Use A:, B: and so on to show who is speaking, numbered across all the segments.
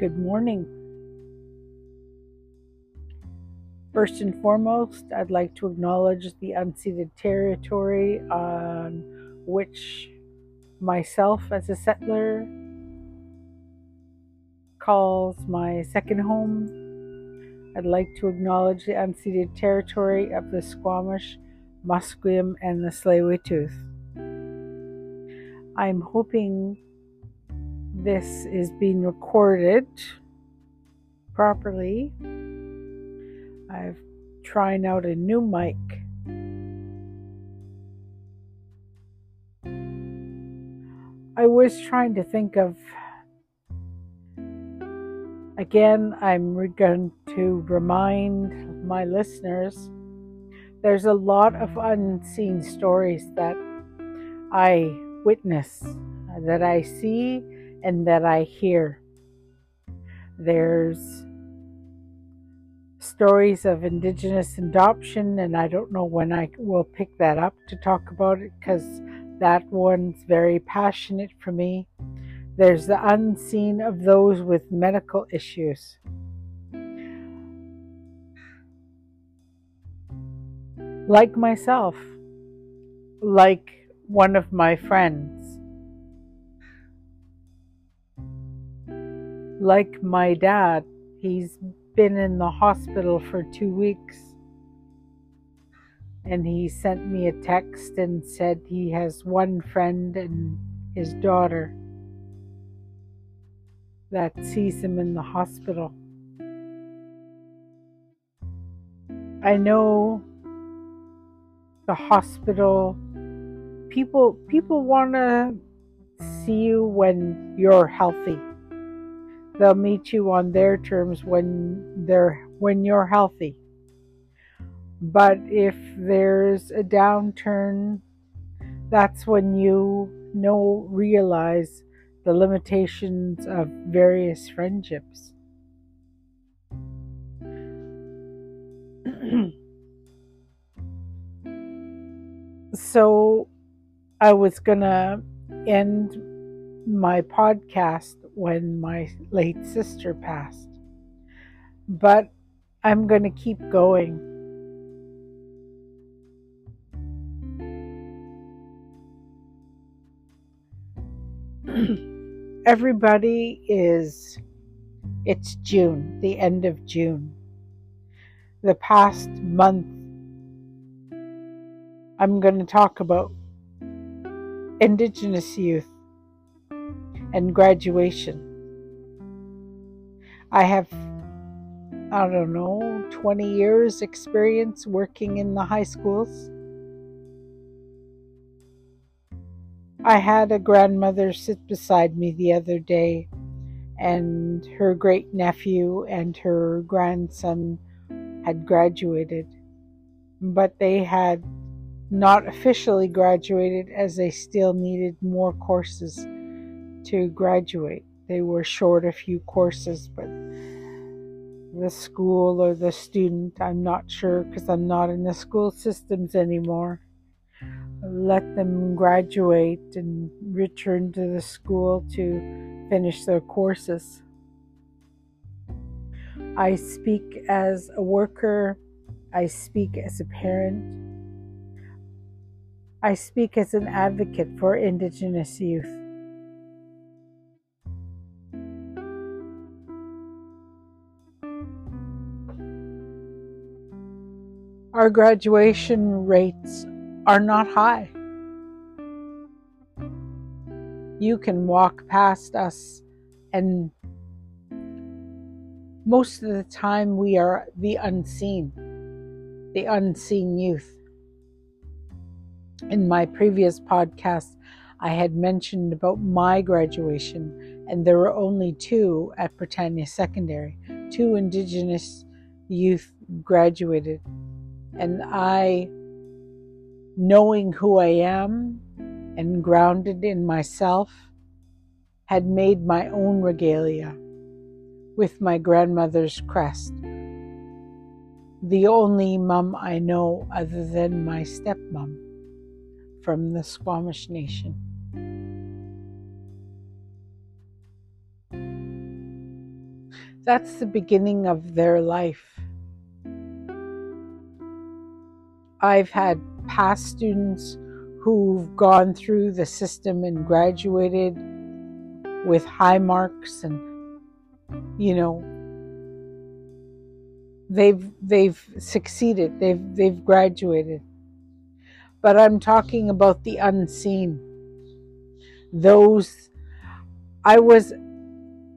A: Good morning. First and foremost, I'd like to acknowledge the unceded territory on which myself, as a settler, calls my second home. I'd like to acknowledge the unceded territory of the Squamish, Musqueam, and the Tsleil-Waututh. I'm hoping this is being recorded properly. I've trying out a new mic. I was trying to think of again, I'm going to remind my listeners there's a lot of unseen stories that I witness, that I see, and that I hear. There's stories of Indigenous adoption, and I don't know when I will pick that up to talk about it because that one's very passionate for me. There's the unseen of those with medical issues. Like myself, like one of my friends, like my dad, he's been in the hospital for two weeks. And he sent me a text and said he has one friend and his daughter that sees him in the hospital. I know the hospital people people want to see you when you're healthy. They'll meet you on their terms when they're when you're healthy. But if there's a downturn, that's when you know realize the limitations of various friendships. so I was going to end my podcast when my late sister passed, but I'm going to keep going. everybody is, it's June, the end of June. The past month, I'm going to talk about Indigenous youth and graduation. I have, I don't know, 20 years experience working in the high schools. I had a grandmother sit beside me the other day, and her great nephew and her grandson had graduated, but they had not officially graduated as they still needed more courses to graduate. They were short a few courses, but the school or the student, I'm not sure because I'm not in the school systems anymore let them graduate and return to the school to finish their courses. I speak as a worker, I speak as a parent, I speak as an advocate for Indigenous youth. Our graduation rates are not high. You can walk past us, and most of the time, we are the unseen, the unseen youth. In my previous podcast, I had mentioned about my graduation, and there were only two at Britannia Secondary. Two Indigenous youth graduated, and I knowing who I am and grounded in myself, had made my own regalia with my grandmother's crest. The only mum I know other than my stepmom from the Squamish Nation. That's the beginning of their life. I've had past students who've gone through the system and graduated with high marks and you know they've they've succeeded they've they've graduated. But i'm talking about the unseen. Those i was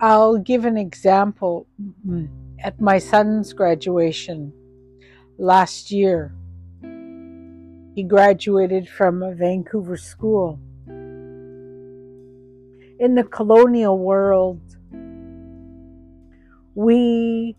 A: i'll give an example. Mm, at my son's graduation last year he graduated from a Vancouver school. In the colonial world, we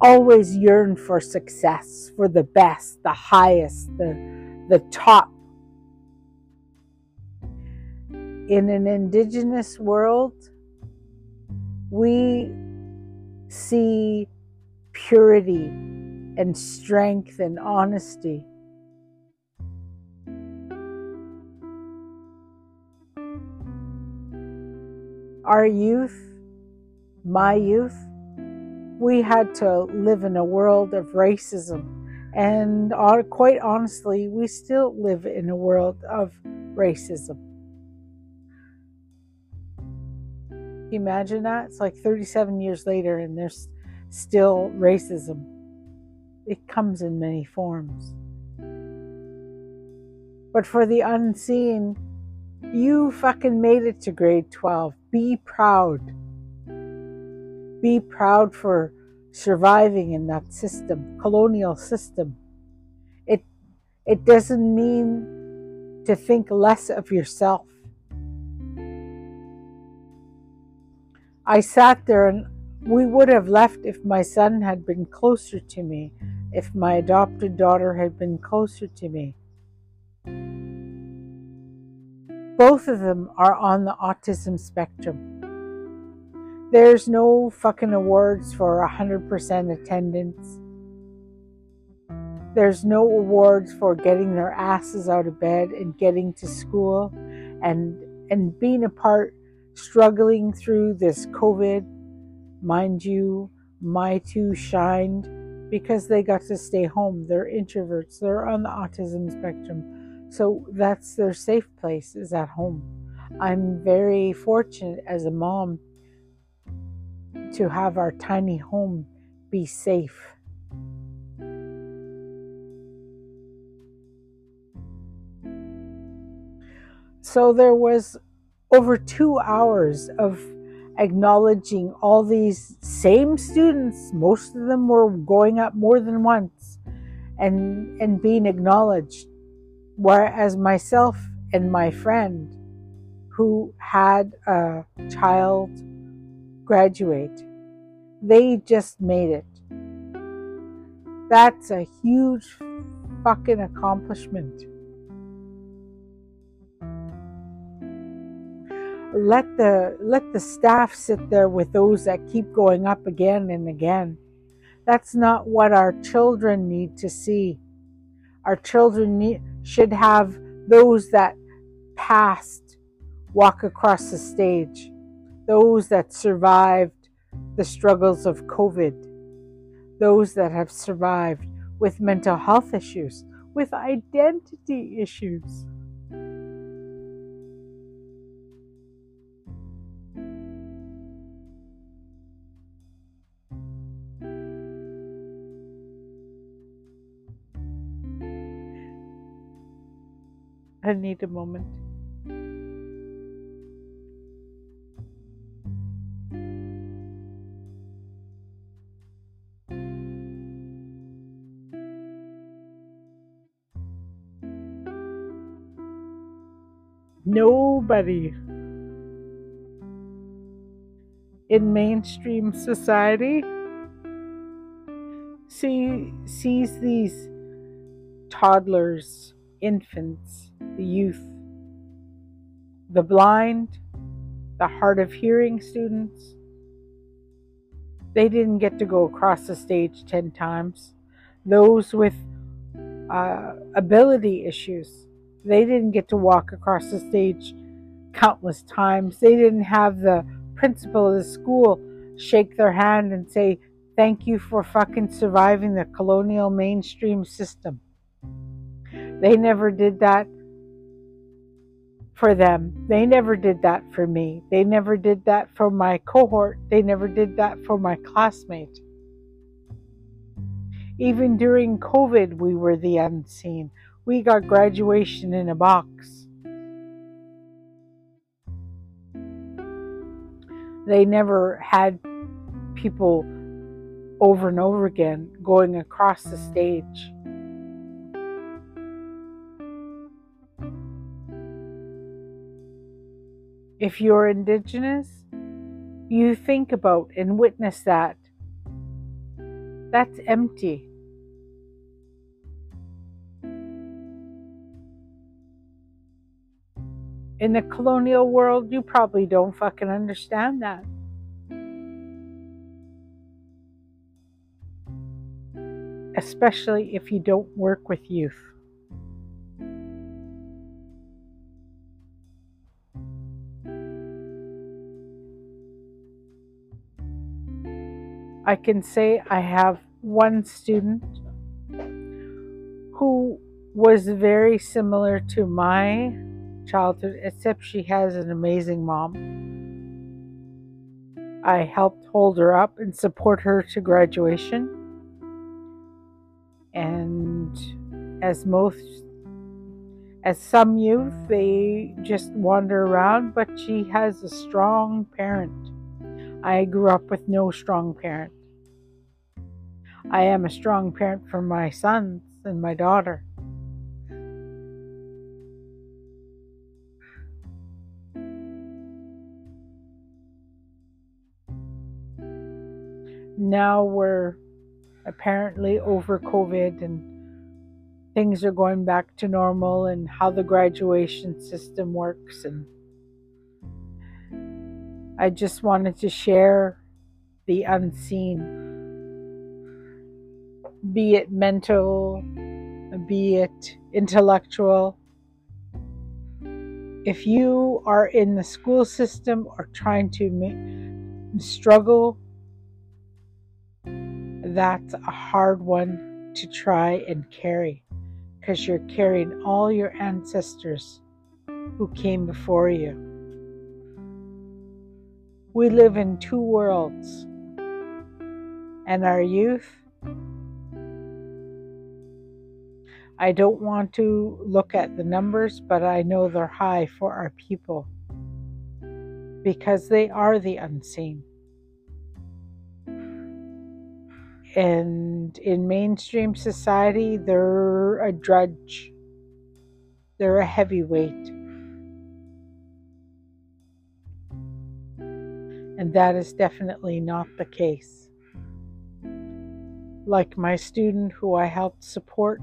A: always yearn for success, for the best, the highest, the, the top. In an indigenous world, we see purity and strength and honesty. Our youth, my youth, we had to live in a world of racism. And quite honestly, we still live in a world of racism. Imagine that? It's like 37 years later and there's still racism. It comes in many forms. But for the unseen, you fucking made it to grade 12. Be proud. Be proud for surviving in that system, colonial system. It it doesn't mean to think less of yourself. I sat there and we would have left if my son had been closer to me, if my adopted daughter had been closer to me. Both of them are on the autism spectrum. There's no fucking awards for 100% attendance. There's no awards for getting their asses out of bed and getting to school and and being a part struggling through this COVID. Mind you, my two shined because they got to stay home. They're introverts. They're on the autism spectrum so that's their safe place is at home. I'm very fortunate as a mom to have our tiny home be safe. So there was over two hours of acknowledging all these same students. Most of them were going up more than once and, and being acknowledged. Whereas myself and my friend who had a child graduate, they just made it. That's a huge fucking accomplishment. Let the let the staff sit there with those that keep going up again and again. That's not what our children need to see. Our children need should have those that passed walk across the stage, those that survived the struggles of COVID, those that have survived with mental health issues, with identity issues. I need a moment. Nobody in mainstream society see, sees these toddlers, infants, the youth, the blind, the hard of hearing students. They didn't get to go across the stage 10 times. Those with uh, ability issues, they didn't get to walk across the stage countless times. They didn't have the principal of the school shake their hand and say, Thank you for fucking surviving the colonial mainstream system. They never did that for them. They never did that for me. They never did that for my cohort. They never did that for my classmate. Even during COVID, we were the unseen. We got graduation in a box. They never had people over and over again going across the stage. If you're Indigenous, you think about and witness that. That's empty. In the colonial world, you probably don't fucking understand that. Especially if you don't work with youth. I can say I have one student who was very similar to my childhood, except she has an amazing mom. I helped hold her up and support her to graduation. And as most, as some youth, they just wander around, but she has a strong parent. I grew up with no strong parent. I am a strong parent for my sons and my daughter. Now we're apparently over COVID and things are going back to normal and how the graduation system works and I just wanted to share the unseen be it mental, be it intellectual. If you are in the school system or trying to make, struggle, that's a hard one to try and carry because you're carrying all your ancestors who came before you. We live in two worlds, and our youth I don't want to look at the numbers, but I know they're high for our people because they are the unseen. And in mainstream society, they're a drudge, they're a heavyweight. And that is definitely not the case. Like my student who I helped support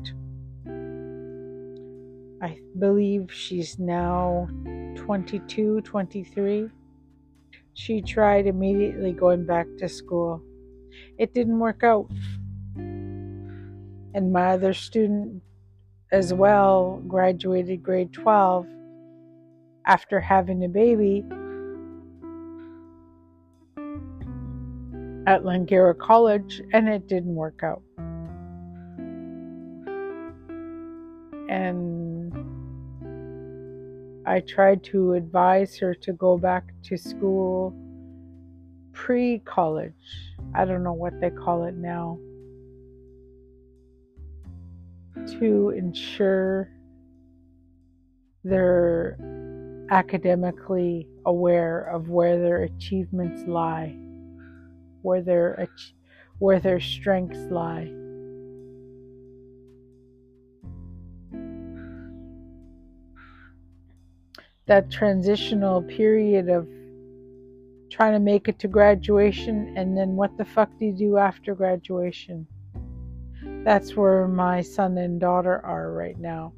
A: I believe she's now 22, 23. She tried immediately going back to school. It didn't work out. And my other student as well graduated grade 12 after having a baby at Langara College, and it didn't work out. And I tried to advise her to go back to school pre college. I don't know what they call it now. To ensure they're academically aware of where their achievements lie, where their where their strengths lie. that transitional period of trying to make it to graduation and then what the fuck do you do after graduation? That's where my son and daughter are right now.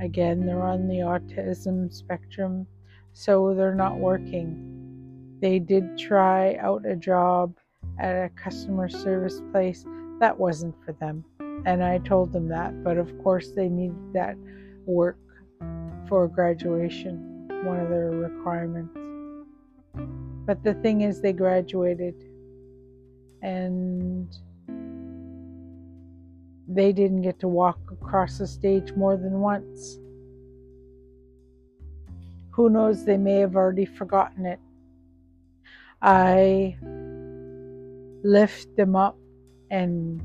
A: Again, they're on the autism spectrum, so they're not working. They did try out a job at a customer service place. That wasn't for them. And I told them that, but of course, they needed that work for graduation one of their requirements. But the thing is, they graduated. and they didn't get to walk across the stage more than once. Who knows, they may have already forgotten it. I lift them up and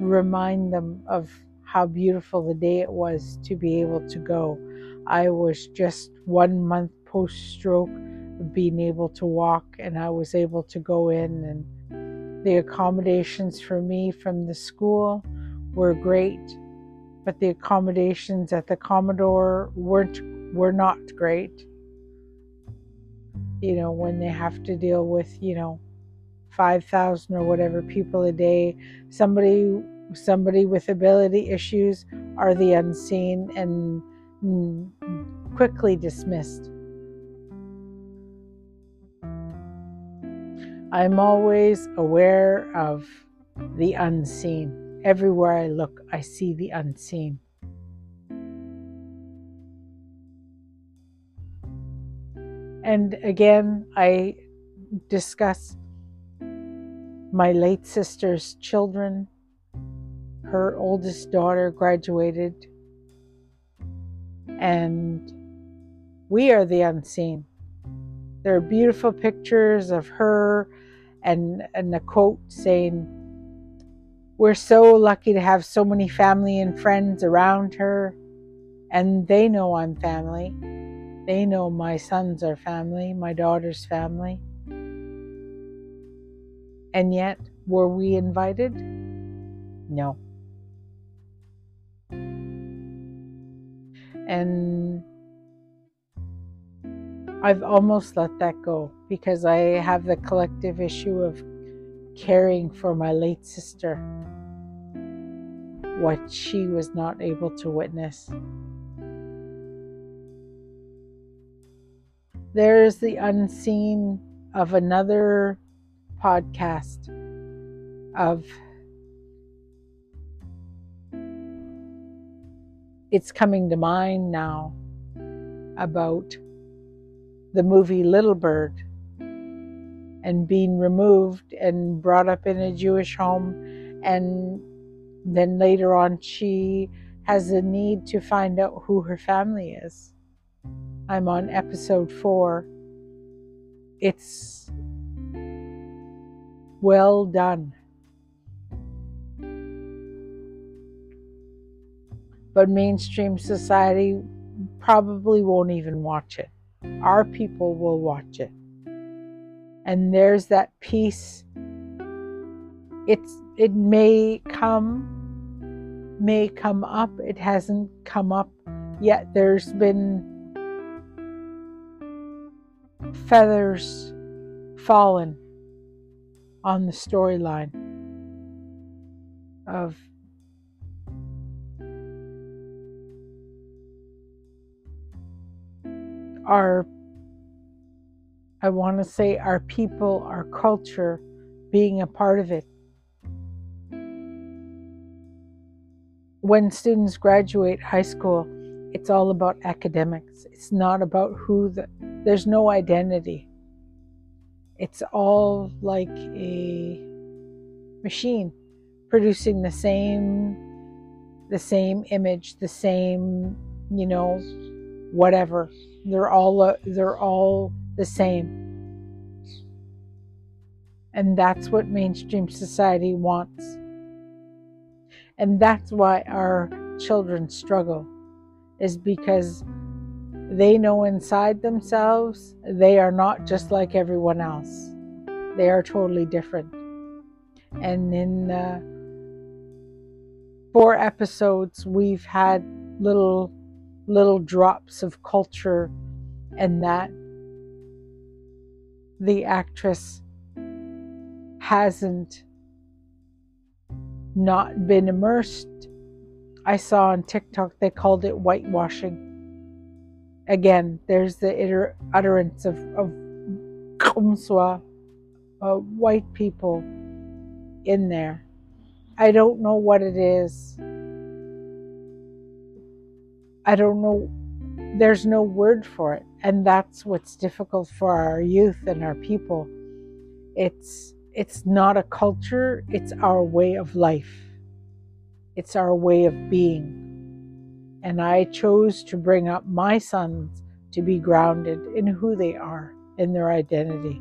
A: remind them of how beautiful the day it was to be able to go. I was just one month post stroke of being able to walk, and I was able to go in, and the accommodations for me from the school were great, but the accommodations at the Commodore weren't were not great. You know, when they have to deal with, you know, 5,000 or whatever people a day, somebody somebody with ability issues are the unseen and quickly dismissed. I'm always aware of the unseen. Everywhere I look, I see the unseen. And again, I discuss my late sister's children. Her oldest daughter graduated, and we are the unseen. There are beautiful pictures of her and, and a quote saying, We're so lucky to have so many family and friends around her, and they know I'm family. They know my sons are family, my daughter's family. And yet, were we invited? No. And I've almost let that go because I have the collective issue of caring for my late sister, what she was not able to witness. There's the unseen of another podcast of it's coming to mind now about the movie Little Bird and being removed and brought up in a Jewish home. And then later on, she has a need to find out who her family is. I'm on episode four. It's well done. But mainstream society probably won't even watch it. Our people will watch it. And there's that peace. It's it may come may come up. It hasn't come up yet. There's been feathers fallen on the storyline of our, I want to say, our people, our culture being a part of it. When students graduate high school, it's all about academics. It's not about who the, there's no identity. It's all like a machine producing the same the same image, the same, you know, whatever. They're all uh, they're all the same. And that's what mainstream society wants. And that's why our children struggle is because they know inside themselves they are not just like everyone else. They are totally different. And in uh, four episodes, we've had little little drops of culture and that the actress hasn't not been immersed. I saw on TikTok they called it whitewashing again, there's the utterance of, of Kumswa, uh, white people in there. I don't know what it is. I don't know. There's no word for it. And that's what's difficult for our youth and our people. It's it's not a culture, it's our way of life. It's our way of being. And I chose to bring up my sons to be grounded in who they are, in their identity.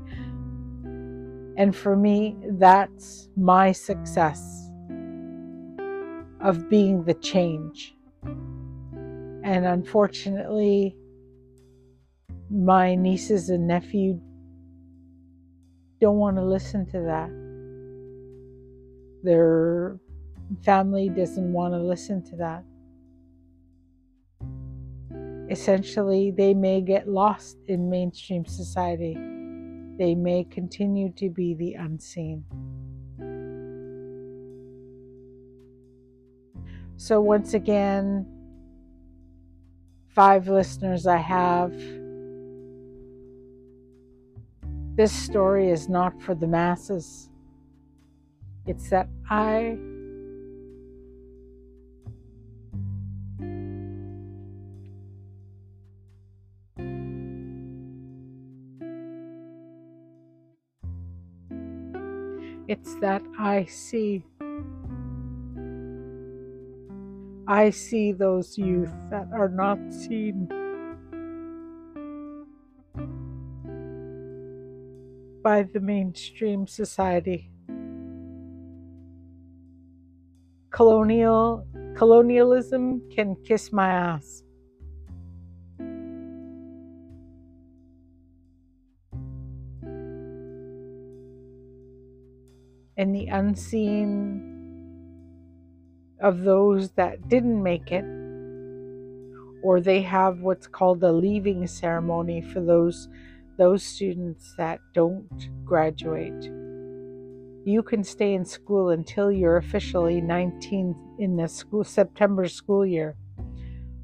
A: And for me, that's my success of being the change. And unfortunately, my nieces and nephew don't want to listen to that. Their family doesn't want to listen to that. Essentially, they may get lost in mainstream society. They may continue to be the unseen. So, once again, five listeners I have this story is not for the masses. It's that I that I see. I see those youth that are not seen. by the mainstream society. Colonial colonialism can kiss my ass. And the unseen of those that didn't make it, or they have what's called a leaving ceremony for those those students that don't graduate. You can stay in school until you're officially 19 in the school September school year.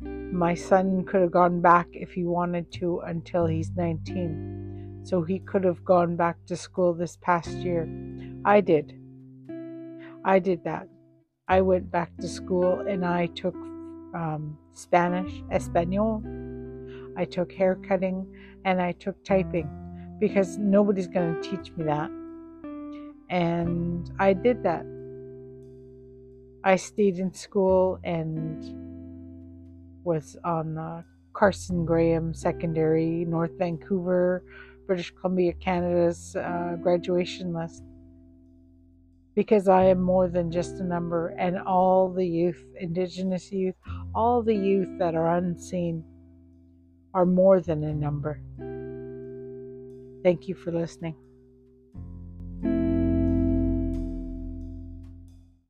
A: My son could have gone back if he wanted to until he's 19. So he could have gone back to school this past year. I did. I did that. I went back to school and I took um, Spanish, Espanol, I took haircutting, and I took typing because nobody's going to teach me that. And I did that. I stayed in school and was on uh, Carson Graham Secondary, North Vancouver, British Columbia, Canada's uh, graduation list. Because I am more than just a number, and all the youth, Indigenous youth, all the youth that are unseen are more than a number. Thank you for listening.